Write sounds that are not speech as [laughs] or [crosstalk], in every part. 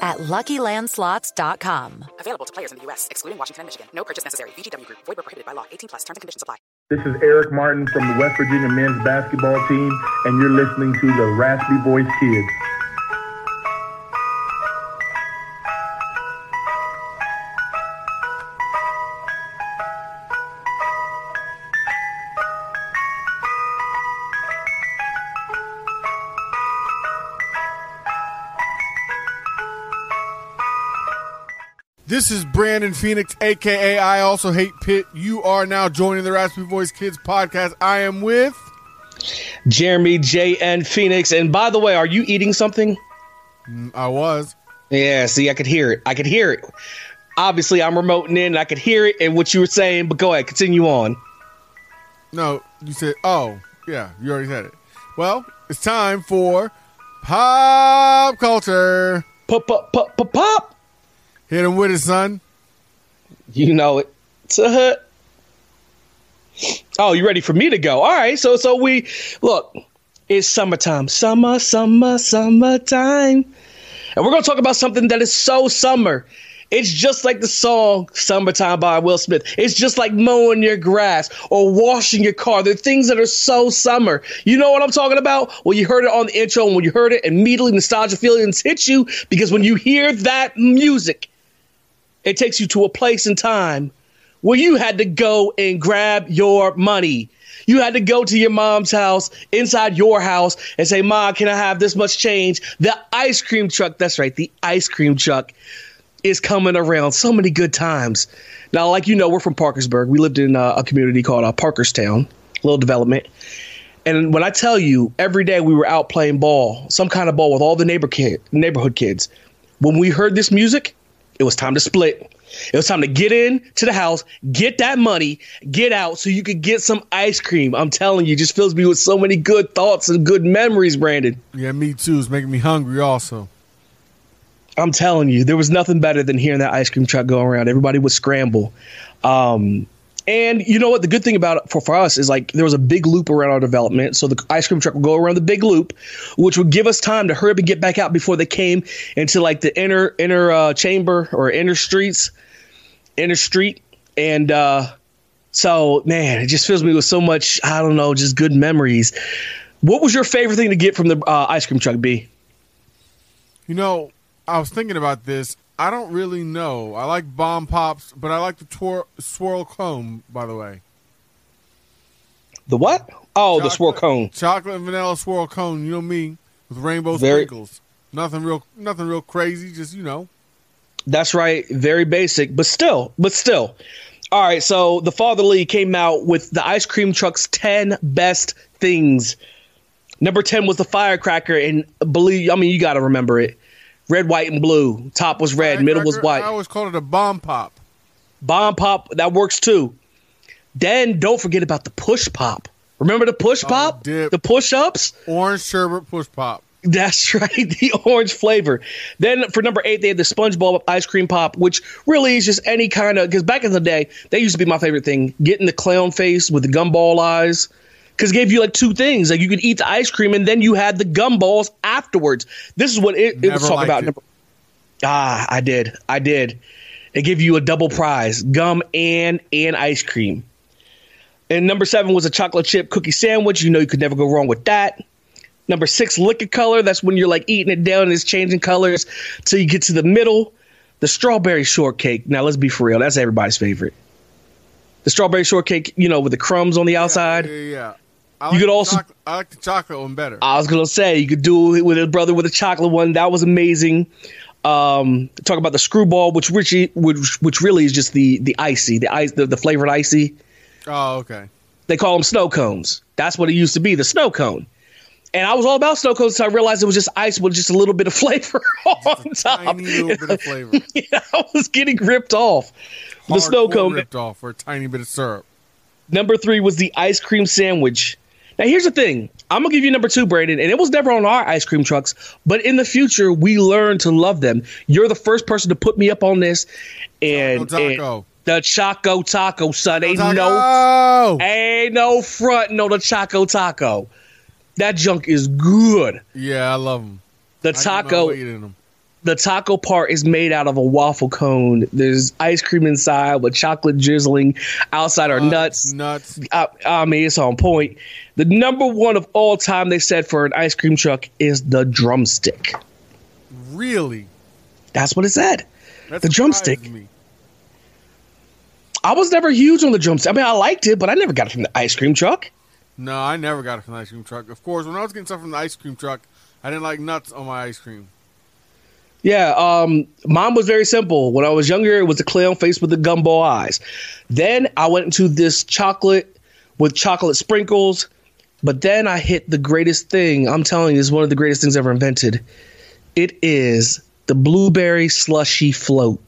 at LuckyLandSlots.com. Available to players in the U.S., excluding Washington and Michigan. No purchase necessary. VGW Group. Void were prohibited by law. 18 plus. Terms and conditions apply. This is Eric Martin from the West Virginia men's basketball team, and you're listening to the Raspy Voice Kids. This is Brandon Phoenix, aka I also hate Pitt. You are now joining the Raspy Voice Kids podcast. I am with Jeremy J N Phoenix. And by the way, are you eating something? Mm, I was. Yeah, see, I could hear it. I could hear it. Obviously, I'm remoting in. I could hear it and what you were saying. But go ahead, continue on. No, you said. Oh, yeah, you already said it. Well, it's time for pop culture. Pop, pop, pop, pop, pop. Hit him with it, son. You know it. Oh, you ready for me to go? All right. So, so we look. It's summertime. Summer, summer, summertime. And we're gonna talk about something that is so summer. It's just like the song Summertime by Will Smith. It's just like mowing your grass or washing your car. They're things that are so summer. You know what I'm talking about? Well, you heard it on the intro, and when you heard it, immediately nostalgia feelings hit you because when you hear that music, it takes you to a place in time where you had to go and grab your money. You had to go to your mom's house, inside your house, and say, Mom, can I have this much change? The ice cream truck, that's right, the ice cream truck is coming around. So many good times. Now, like you know, we're from Parkersburg. We lived in uh, a community called uh, Parkerstown, little development. And when I tell you, every day we were out playing ball, some kind of ball with all the neighbor kid, neighborhood kids. When we heard this music, it was time to split. It was time to get in to the house, get that money, get out so you could get some ice cream. I'm telling you, just fills me with so many good thoughts and good memories, Brandon. Yeah, me too. It's making me hungry also. I'm telling you, there was nothing better than hearing that ice cream truck go around. Everybody would scramble. Um, and you know what? The good thing about it for, for us is like there was a big loop around our development. So the ice cream truck would go around the big loop, which would give us time to hurry up and get back out before they came into like the inner inner uh, chamber or inner streets, inner street. And uh, so, man, it just fills me with so much, I don't know, just good memories. What was your favorite thing to get from the uh, ice cream truck, B? You know, I was thinking about this. I don't really know. I like bomb pops, but I like the twir- swirl cone. By the way, the what? Oh, chocolate, the swirl cone. Chocolate and vanilla swirl cone. You know me with rainbow Very, sprinkles. Nothing real, nothing real crazy. Just you know. That's right. Very basic, but still, but still. All right. So the Father League came out with the ice cream truck's ten best things. Number ten was the firecracker, and believe I mean you got to remember it red, white, and blue. Top was red, middle was white. I always called it a bomb pop. Bomb pop that works too. Then don't forget about the push pop. Remember the push oh, pop? Dip. The push ups? Orange sherbet push pop. [laughs] That's right, the orange flavor. Then for number eight, they had the SpongeBob ice cream pop, which really is just any kind of. Because back in the day, that used to be my favorite thing: getting the clown face with the gumball eyes. Because it gave you like two things: like you could eat the ice cream, and then you had the gumballs afterwards. This is what it, it was talking about. it. Ah, I did, I did. It gave you a double prize: gum and and ice cream. And number seven was a chocolate chip cookie sandwich. You know you could never go wrong with that. Number six, liquid color. That's when you're like eating it down and it's changing colors till you get to the middle. The strawberry shortcake. Now let's be for real. That's everybody's favorite. The strawberry shortcake, you know, with the crumbs on the outside. Yeah, yeah. yeah. I You could also- chocolate- I like the chocolate one better. I was gonna say you could do it with his brother with a chocolate one. That was amazing. Um, talk about the screwball, which Richie, which which really is just the the icy, the ice, the, the flavored icy. oh, okay. They call them snow cones. That's what it used to be, the snow cone. And I was all about snow cones until I realized it was just ice with just a little bit of [laughs] flavor on top. Tiny little bit of flavor. [laughs] I was getting ripped off. The snow cone. ripped off for a tiny bit of syrup. Number three was the ice cream sandwich. Now, here's the thing. I'm gonna give you number two, Brandon, and it was never on our ice cream trucks, but in the future we learned to love them. You're the first person to put me up on this, and, Choco and the Choco Taco, son. Ain't Taco! no, ain't no front, no the Choco Taco. That junk is good. Yeah, I love them. The taco, them. The taco part is made out of a waffle cone. There's ice cream inside with chocolate drizzling. Outside are nuts. Nuts. I, I mean, it's on point. The number one of all time, they said, for an ice cream truck is the drumstick. Really? That's what it said. That The drumstick. Me. I was never huge on the drumstick. I mean, I liked it, but I never got it from the ice cream truck. No, I never got it from the ice cream truck. Of course, when I was getting stuff from the ice cream truck, I didn't like nuts on my ice cream. Yeah, um, was very simple. When I was younger, it was the clown face with the gumball eyes. Then I went into this chocolate with chocolate sprinkles. But then I hit the greatest thing. I'm telling you, is one of the greatest things ever invented. It is the blueberry slushy float.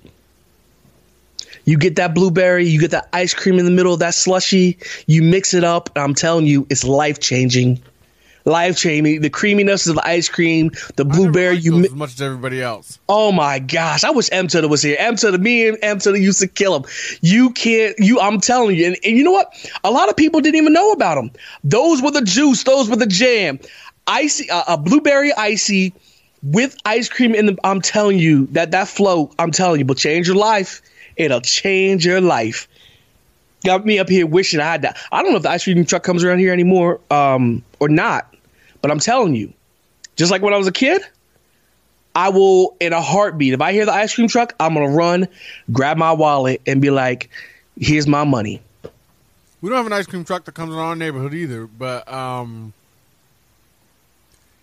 You get that blueberry, you get that ice cream in the middle of that slushy, you mix it up, and I'm telling you, it's life changing. Life changing. The creaminess of the ice cream, the blueberry, you mi- as much as everybody else. Oh my gosh! I wish M Tutter was here. M Tutter, me and M Tutter used to kill him. You can't. You, I'm telling you. And, and you know what? A lot of people didn't even know about them. Those were the juice. Those were the jam. Icy, uh, a blueberry icy with ice cream in the. I'm telling you that that float. I'm telling you, will change your life. It'll change your life. Got me up here wishing I had that. I don't know if the ice cream truck comes around here anymore, um, or not. But I'm telling you, just like when I was a kid, I will, in a heartbeat, if I hear the ice cream truck, I'm going to run, grab my wallet, and be like, here's my money. We don't have an ice cream truck that comes in our neighborhood either, but um,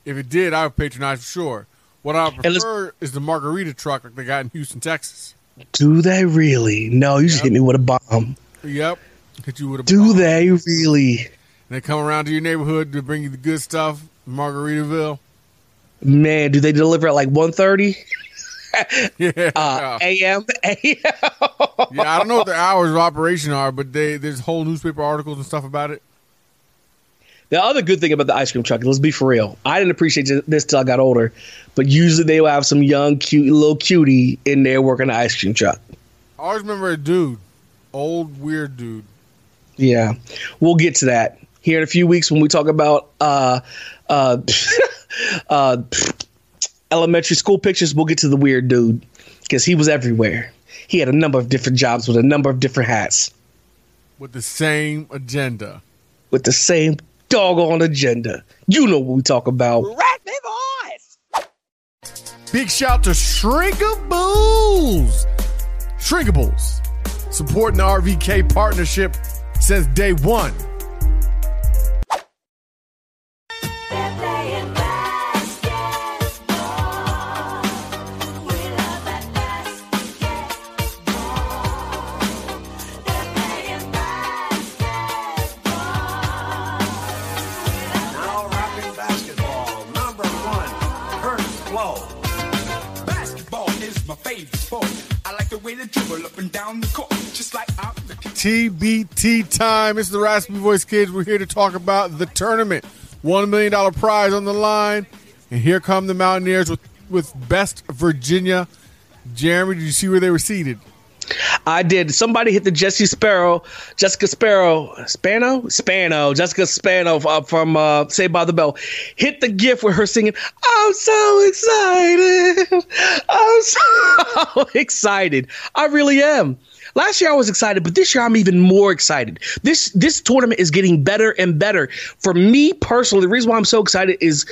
if it did, I would patronize for sure. What I prefer is the margarita truck like they got in Houston, Texas. Do they really? No, you just hit me with a bomb. Yep. Hit you with a Do bomb. they really? They come around to your neighborhood to bring you the good stuff, Margaritaville. Man, do they deliver at like 1.30 [laughs] Yeah. uh, a.m.? [laughs] yeah, I don't know what their hours of operation are, but they there's whole newspaper articles and stuff about it. The other good thing about the ice cream truck, let's be for real. I didn't appreciate this till I got older, but usually they will have some young, cute little cutie in there working the ice cream truck. I always remember a dude, old weird dude. Yeah, we'll get to that here in a few weeks when we talk about uh, uh, [laughs] uh, elementary school pictures. We'll get to the weird dude because he was everywhere. He had a number of different jobs with a number of different hats with the same agenda. with the same doggone agenda. You know what we talk about. Big shout to Shrinkables. Shrinkables, supporting the RVK partnership since day one. Dribble up and down the court, just like I'm TBT time. It's the Raspy Voice Kids. We're here to talk about the tournament. $1 million prize on the line. And here come the Mountaineers with, with Best Virginia. Jeremy, did you see where they were seated? I did. Somebody hit the Jesse Sparrow, Jessica Sparrow, Spano, Spano, Jessica Spano uh, from uh, Saved by the Bell. Hit the gif with her singing. I'm so excited. I'm so [laughs] excited. I really am. Last year I was excited, but this year I'm even more excited. This this tournament is getting better and better. For me personally, the reason why I'm so excited is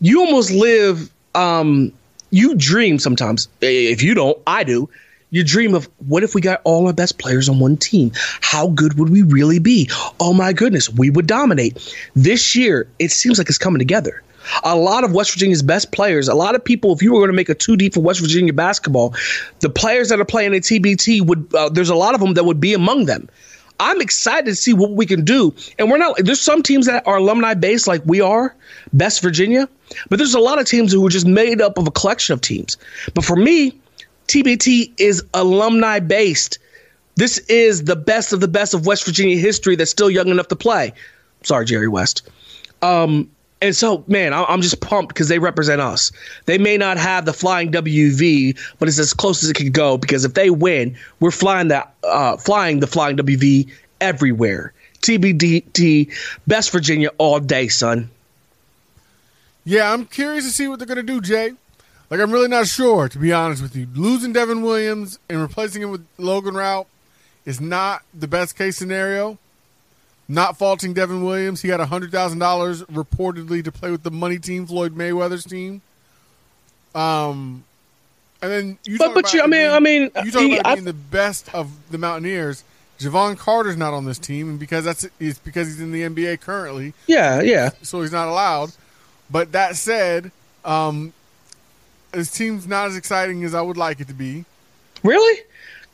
you almost live um you dream sometimes. If you don't, I do you dream of what if we got all our best players on one team? How good would we really be? Oh my goodness, we would dominate. This year, it seems like it's coming together. A lot of West Virginia's best players, a lot of people, if you were going to make a 2D for West Virginia basketball, the players that are playing at TBT would, uh, there's a lot of them that would be among them. I'm excited to see what we can do. And we're not, there's some teams that are alumni based like we are, Best Virginia, but there's a lot of teams who are just made up of a collection of teams. But for me, TBT is alumni based. This is the best of the best of West Virginia history that's still young enough to play. Sorry, Jerry West. Um, and so, man, I'm just pumped because they represent us. They may not have the flying WV, but it's as close as it can go because if they win, we're flying that, uh, flying the flying WV everywhere. TBDT, best Virginia all day, son. Yeah, I'm curious to see what they're going to do, Jay. Like, I'm really not sure, to be honest with you. Losing Devin Williams and replacing him with Logan Routt is not the best case scenario. Not faulting Devin Williams. He got $100,000 reportedly to play with the money team, Floyd Mayweather's team. Um, and then you but, but you, I mean, being, I mean, you talk about I, being the best of the Mountaineers. Jevon Carter's not on this team, and because that's it's because he's in the NBA currently. Yeah, yeah. So he's not allowed. But that said, um, this team's not as exciting as I would like it to be. Really?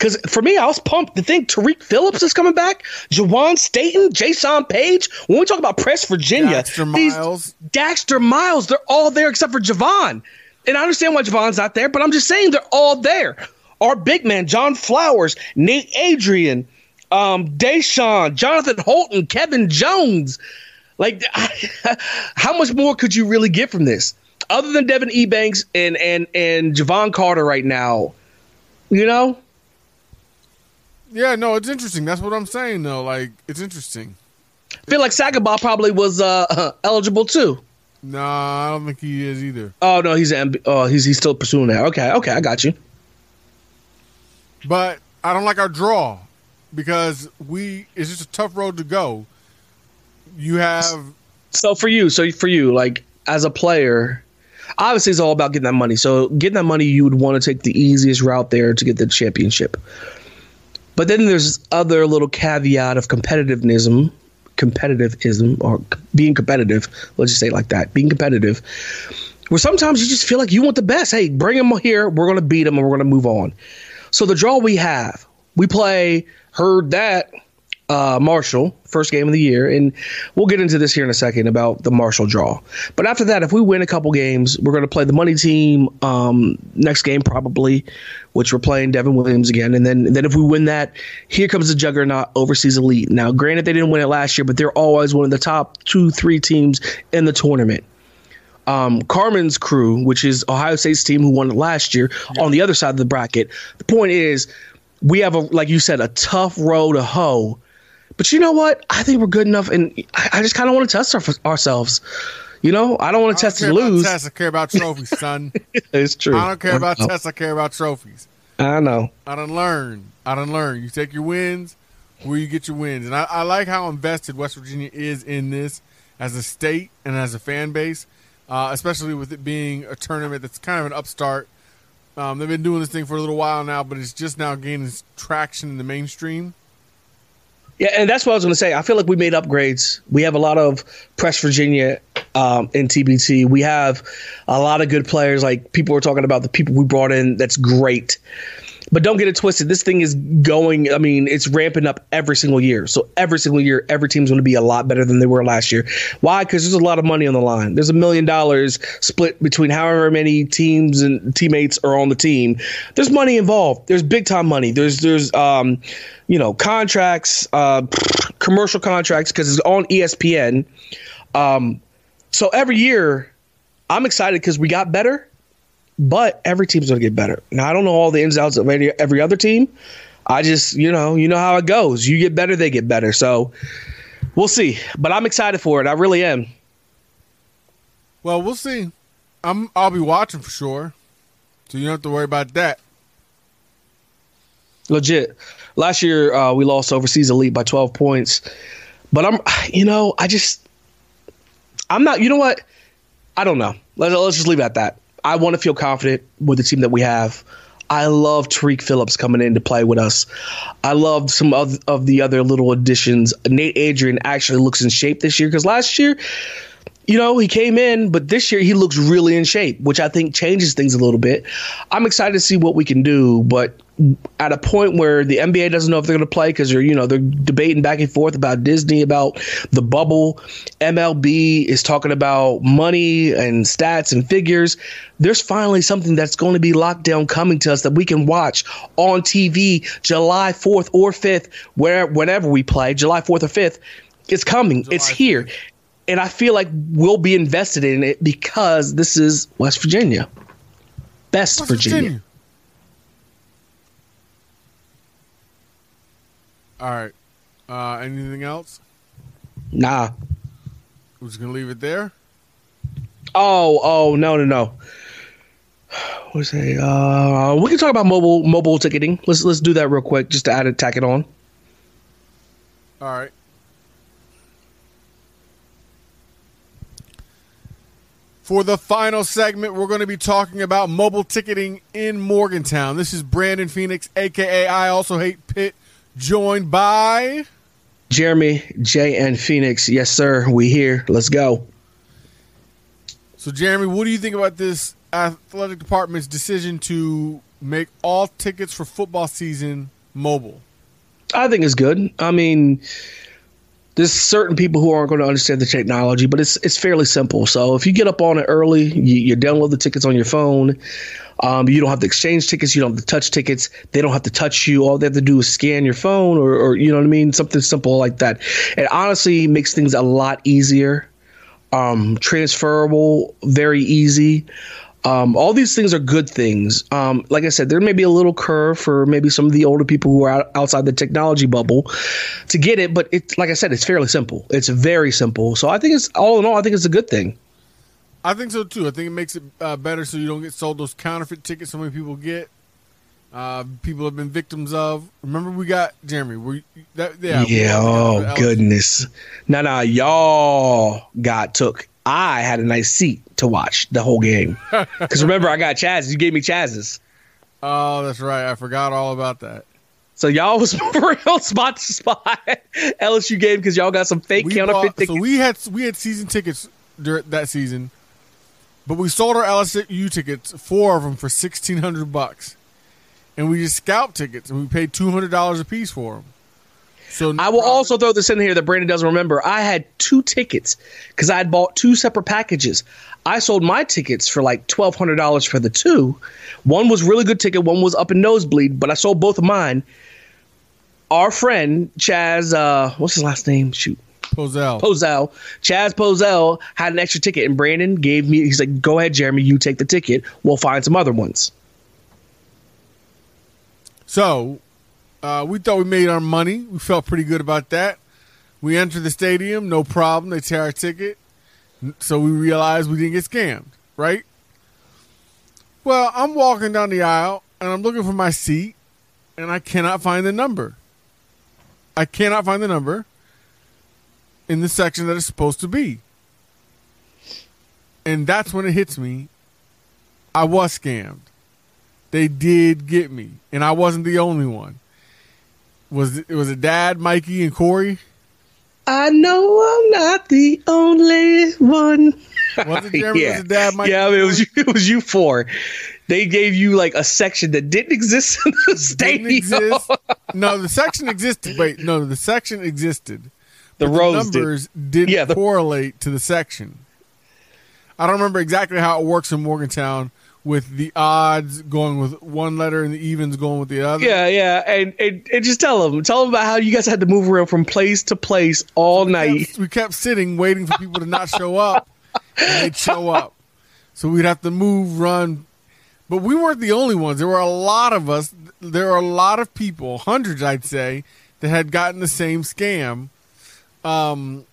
Because for me, I was pumped to think Tarik Phillips is coming back, Juwan Staten, Jaysean Paige. When we talk about Press Virginia, Daxter Miles, Daxter Miles, they're all there except for Jevon. And I understand why Jevon's not there, but I'm just saying they're all there. Our big man, John Flowers, Nate Adrian, um, Deshaun, Jonathan Holton, Kevin Jones. Like, [laughs] how much more could you really get from this? Other than Devin Ebanks and and and Jevon Carter right now, you know. Yeah, no, it's interesting. That's what I'm saying, though. Like, it's interesting. I feel like Sagaba probably was uh, [laughs] eligible too. No, nah, I don't think he is either. Oh no, he's MB- oh he's he's still pursuing that. Okay, okay, I got you. But I don't like our draw because we it's just a tough road to go. You have so for you, so for you, like as a player, obviously it's all about getting that money. So getting that money, you would want to take the easiest route there to get the championship. But then there's other little caveat of competitiveness, competitivism, or being competitive. Let's just say like that, being competitive. Where sometimes you just feel like you want the best. Hey, bring them here. We're to beat them and we're to move on. So the draw we have, we play. Heard that uh, Marshall, first game of the year. And we'll get into this here in a second about the Marshall draw. But after that, if we win a couple games, we're going to play the money team um, next game, probably, which we're playing Devin Williams again. And then, then if we win that, here comes the juggernaut overseas elite. Now, granted, they didn't win it last year, but they're always one of the top two, three teams in the tournament. Um, Carmen's crew, which is Ohio State's team who won it last year, yeah. on the other side of the bracket. The point is, we have a like you said, a tough row to hoe but you know what? I think we're good enough, and I, just kind of want to test our, ourselves. You know, I don't want to test to lose. Tests, I care about trophies, son. [laughs] it's true. I don't care about tests. I care about trophies. I know. I don't learn. I don't learn. You take your wins where you get your wins, and I, I like how invested West Virginia is in this as a state and as a fan base, uh, especially with it being a tournament that's kind of an upstart. Um, they've been doing this thing for a little while now, but it's just now gaining traction in the mainstream. Yeah, and that's what I was going to say. I feel like we made upgrades. We have a lot of Press Virginia um, in TBT. We have a lot of good players. Like people were talking about the people we brought in. That's great. But don't get it twisted. This thing is going, I mean, it's ramping up every single year. So every single year, every team's going to be a lot better than they were last year. Why? Because there's a lot of money on the line. There's a million dollars split between however many teams and teammates are on the team. There's money involved. There's big time money. There's, there's, um, you know, contracts, uh, [sniffs] commercial contracts, because it's on ESPN. Um, so every year, I'm excited because we got better, but every team's going to get better. Now I don't know all the ins and outs of every, every other team. I just, you know, you know how it goes. You get better, they get better. So we'll see. But I'm excited for it. I really am. Well, we'll see. I'm I'll be watching for sure. So you don't have to worry about that. Legit. Last year uh, we lost overseas elite by 12 points. But I'm you know, I just I'm not you know what? I don't know. Let's, let's just leave it at that. I want to feel confident with the team that we have. I love Tarik Phillips coming in to play with us. I love some of, of the other little additions. Nate Adrian actually looks in shape this year because last year you know, he came in, but this year he looks really in shape, which I think changes things a little bit. I'm excited to see what we can do, but at a point where the NBA doesn't know if they're going to play because they're, you know, they're debating back and forth about Disney, about the bubble. MLB is talking about money and stats and figures. There's finally something that's going to be locked down coming to us that we can watch on TV July 4th or 5th, where whenever we play, July 4th or 5th. It's coming. July it's here. 5th and I feel like we'll be invested in it because this is West Virginia, best West Virginia. Virginia. All right. Uh, anything else? Nah. We're just gonna leave it there. Oh, oh, no, no, no. [sighs] What's say? Uh, we can talk about mobile mobile ticketing. Let's let's do that real quick, just to add it, tack it on. All right. For the final segment, we're going to be talking about mobile ticketing in Morgantown. This is Brandon Phoenix, aka I also hate Pitt, joined by Jeremy J and Phoenix. Yes, sir. We here. Let's go. So, Jeremy, what do you think about this athletic department's decision to make all tickets for football season mobile? I think it's good. I mean, there's certain people who aren't going to understand the technology, but it's it's fairly simple. So if you get up on it early, you, you download the tickets on your phone. Um, you don't have to exchange tickets. You don't have to touch tickets. They don't have to touch you. All they have to do is scan your phone, or, or you know what I mean, something simple like that. It honestly makes things a lot easier, um, transferable, very easy. Um, all these things are good things. Um, like I said, there may be a little curve for maybe some of the older people who are out, outside the technology bubble to get it, but it's like I said, it's fairly simple. It's very simple. So I think it's all in all, I think it's a good thing. I think so too. I think it makes it uh, better so you don't get sold those counterfeit tickets so many people get. Uh, people have been victims of. Remember, we got Jeremy. We that yeah. Yeah. Oh goodness. No, no, y'all got took. I had a nice seat to watch the whole game. [laughs] Because remember, I got Chaz. You gave me Chaz's. Oh, that's right. I forgot all about that. So y'all was [laughs] real spot to spot [laughs] LSU game because y'all got some fake we counterfeit bought, tickets. So we had we had season tickets during that season, but we sold our LSU tickets, four of them for sixteen hundred bucks, and we just scalp tickets and we paid two hundred dollars a piece for them. So I will also throw this in here that Brandon doesn't remember. I had two tickets because I had bought two separate packages. I sold my tickets for like twelve hundred dollars for the two. One was really good ticket, one was up in nosebleed, but I sold both of mine. Our friend Chaz, uh, what's his last name? Shoot. Pozell. Pozell. Chaz Pozell had an extra ticket, and Brandon gave me. He's like, "Go ahead, Jeremy. You take the ticket. We'll find some other ones." So uh, we thought we made our money. We felt pretty good about that. We entered the stadium, no problem. They tear our ticket. So we realized we didn't get scammed, right? Well, I'm walking down the aisle and I'm looking for my seat and I cannot find the number. I cannot find the number in the section that it's supposed to be. And that's when it hits me. I was scammed. They did get me, and I wasn't the only one. Was it was it Dad, Mikey, and Corey? I know I'm not the only one. [laughs] Was it Jeremy? yeah. Was it Dad, Mikey? Yeah, I mean, it was you, it was you four. They gave you like a section that didn't exist in the stadium. [laughs] no, the section existed. Wait, no, the section existed. The rows the numbers did. not yeah, the- correlate to the section. I don't remember exactly how it works in Morgantown, with the odds going with one letter and the evens going with the other. Yeah, yeah, and and, and just tell them, tell them about how you guys had to move around from place to place all we night. Kept, we kept sitting waiting for people to not show up, and they'd show up. So we'd have to move, run. But we weren't the only ones. There were a lot of us. There are a lot of people, hundreds, I'd say, that had gotten the same scam. Um,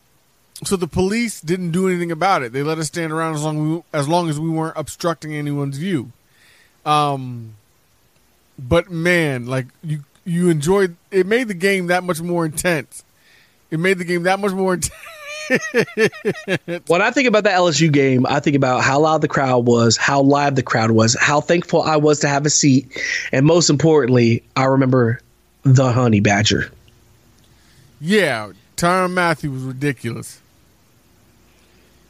so the police didn't do anything about it. They let us stand around as long we, as long as we weren't obstructing anyone's view. Um, but man, like you you enjoyed it made the game that much more intense. It made the game that much more [laughs] intense. when I think about the LSU game, I think about how loud the crowd was, how live the crowd was, how thankful I was to have a seat, and most importantly, I remember the honey badger. Yeah, Tyrann Mathieu was ridiculous.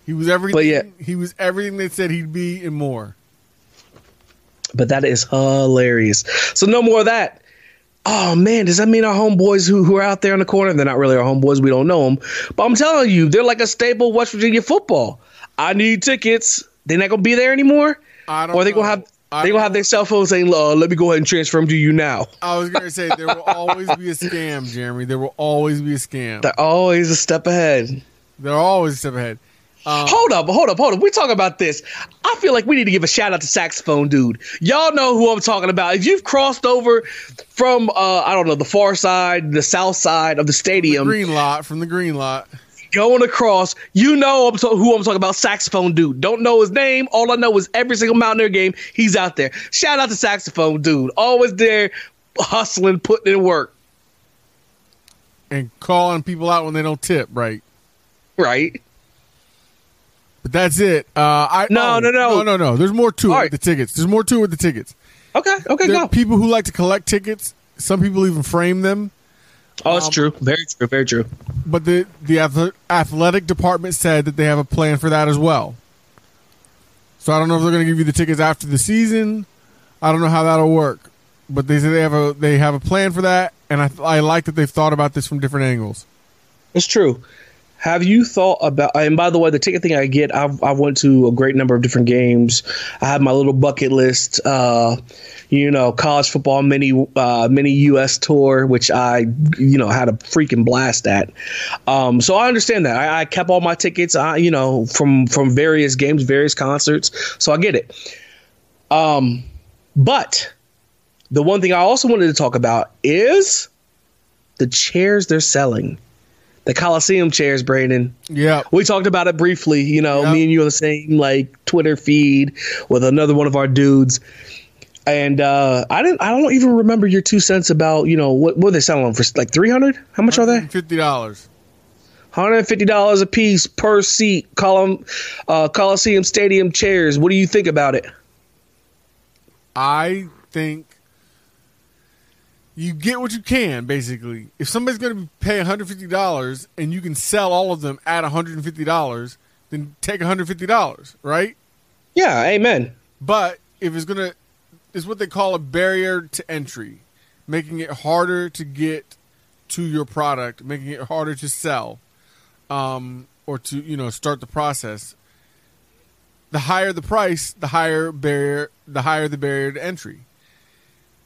He was everything. yeah. he was everything they said he'd be and more. But that is hilarious. So no more of that. Oh man, does that mean our homeboys who, who are out there in the corner? They're not really our homeboys. We don't know them. But I'm telling you, they're like a staple West Virginia football. I need tickets. They're not gonna be there anymore. I don't or they know. gonna have they gonna have their cell phone saying, uh, "Let me go ahead and transfer them to you now." I was gonna say there will always be a scam, Jeremy. There will always be a scam. They're always a step ahead. They're always a step ahead. Um, hold up, hold up, hold up. We talk about this. I feel like we need to give a shout out to saxophone dude. Y'all know who I'm talking about. If you've crossed over from uh, I don't know the far side, the south side of the stadium, green lot from the green lot. going across, you know I'm to- who I'm talking about. Saxophone dude. Don't know his name. All I know is every single Mountaineer game he's out there. Shout out to saxophone dude. Always there, hustling, putting in work. and calling people out when they don't tip, right? Right. That's it. Uh, I No, oh, no, no. no, no, no. There's more to it with the tickets. There's more to it with the tickets. Okay, okay, There go. are people who like to collect tickets. Some people even frame them. Oh, it's true. Very true. Very true. But the the athletic department said that they have a plan for that as well. So I don't know if they're going to give you the tickets after the season. I don't know how that'll work, but they say they have a they have a plan for that, and I I like that they've thought about this from different angles. It's true. Have you thought about? And by the way, the ticket thing I get, I've I went to a great number of different games. I have my little bucket list. Uh, you know, college football mini uh, mini U.S. tour, which I you know had a freaking blast at. Um, so I understand that. I, I kept all my tickets. I you know from from various games, various concerts. So I get it. Um, but the one thing I also wanted to talk about is the chairs they're selling the Coliseum chairs, Brandon. Yeah. We talked about it briefly, you know, Yeah. me and you on the same like Twitter feed with another one of our dudes. And uh I didn't I don't even remember your two cents about, you know, what what they selling them for like 300? How much are they? Fifty dollars. $150 a piece per seat. Column uh Coliseum Stadium chairs. What do you think about it? I think you get what you can. Basically, if somebody's going to pay one hundred fifty dollars and you can sell all of them at one hundred and fifty dollars, then take one hundred fifty dollars, right? Yeah, amen. But if it's gonna, it's what they call a barrier to entry, making it harder to get to your product, making it harder to sell, um, or to you know start the process. The higher the price, the higher barrier, the higher the barrier to entry.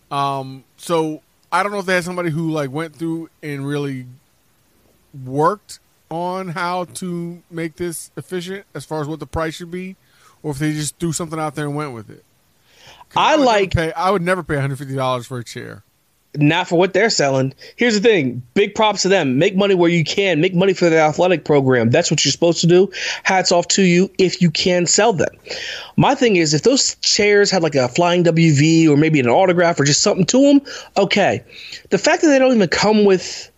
Um, so I don't know if they had somebody who like went through and really worked on how to make this efficient as far as what the price should be, or if they just threw something out there and went with it. I never like- Pay, I would never pay one hundred fifty dollars for a chair. Not for what they're selling. Here's the thing big props to them. Make money where you can, make money for the athletic program. That's what you're supposed to do. Hats off to you if you can sell them. My thing is, if those chairs had like a flying WV or maybe an autograph or just something to them, okay. The fact that they don't even come with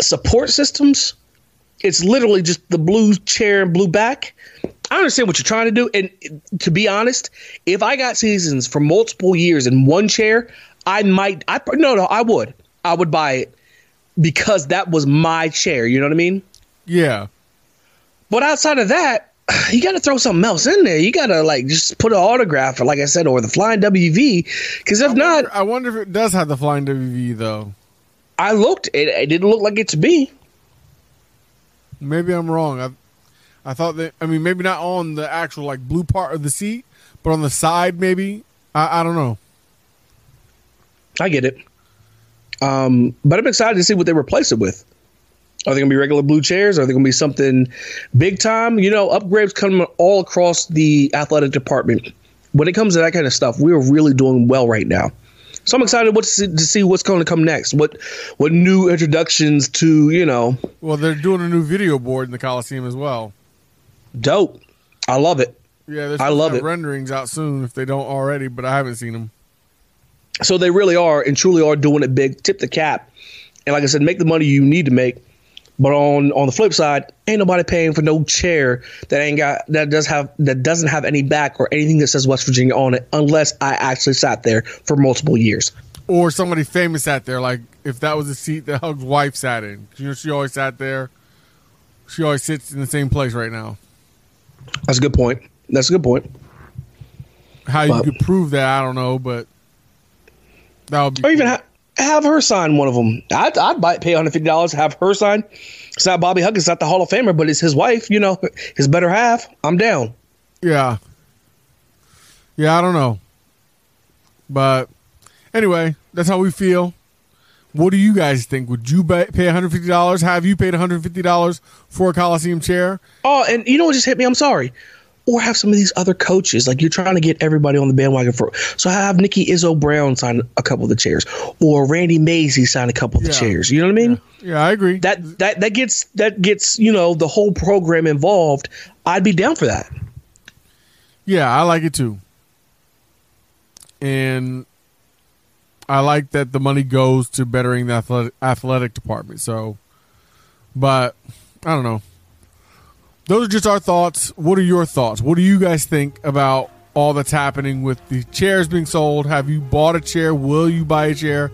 support systems, it's literally just the blue chair and blue back. I understand what you're trying to do. And to be honest, if I got seasons for multiple years in one chair, I might, I no, no, I would. I would buy it because that was my chair. You know what I mean? Yeah. But outside of that, [sighs] you got to throw something else in there. You got to like just put an autograph, or like I said, or the flying WV. Because if not, I wonder if it does have the flying WV though. I looked. It, it didn't look like it to me. Maybe I'm wrong. I I thought that I mean maybe not on the actual like blue part of the seat, but on the side maybe. I, I don't know. I get it. Um, but I'm excited to see what they replace it with. Are they going to be regular blue chairs? Are they going to be something big time? You know, upgrades coming all across the athletic department. When it comes to that kind of stuff, we're really doing well right now. So I'm excited what to see, to see what's going to come next. What what new introductions to you know? Well, they're doing a new video board in the Coliseum as well. Dope. I love it. Yeah, there's I love it. renderings out soon if they don't already, but I haven't seen them. So they really are and truly are doing it big. Tip the cap, and like I said, make the money you need to make. But on on the flip side, ain't nobody paying for no chair that ain't got that does have that doesn't have any back or anything that says West Virginia on it, unless I actually sat there for multiple years. Or somebody famous sat there, like if that was a seat that Hug's wife sat in. You know, she always sat there. She always sits in the same place right now. That's a good point. That's a good point. How But- you could prove that, I don't know, but that would be. Or even ha- have her sign one of them. I'd, I'd buy, pay $150, have her sign. It's not Bobby Huggins, it's not the Hall of Famer, but it's his wife, you know, his better half. I'm down. Yeah. Yeah, I don't know. But anyway, that's how we feel. What do you guys think? Would you pay $150? Have you paid $150 for a Coliseum chair? Oh, and you know what just hit me? I'm sorry. Or have some of these other coaches. Like you're trying to get everybody on the bandwagon for. So have Nikki Izzo Brown sign a couple of the chairs, or Randy Mazey sign a couple of the chairs. You know what I mean? Yeah, I agree. That that that gets that gets you know the whole program involved. I'd be down for that. Yeah, I like it too. And I like that the money goes to bettering the athletic, athletic department. So, but I don't know. Those are just our thoughts. What are your thoughts? What do you guys think about all that's happening with the chairs being sold? Have you bought a chair? Will you buy a chair?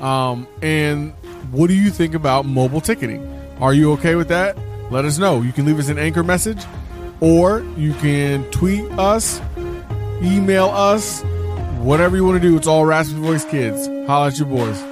Um, and what do you think about mobile ticketing? Are you okay with that? Let us know. You can leave us an anchor message or you can tweet us, email us, whatever you want to do. It's all Raspy Voice Kids. Holla at your boys.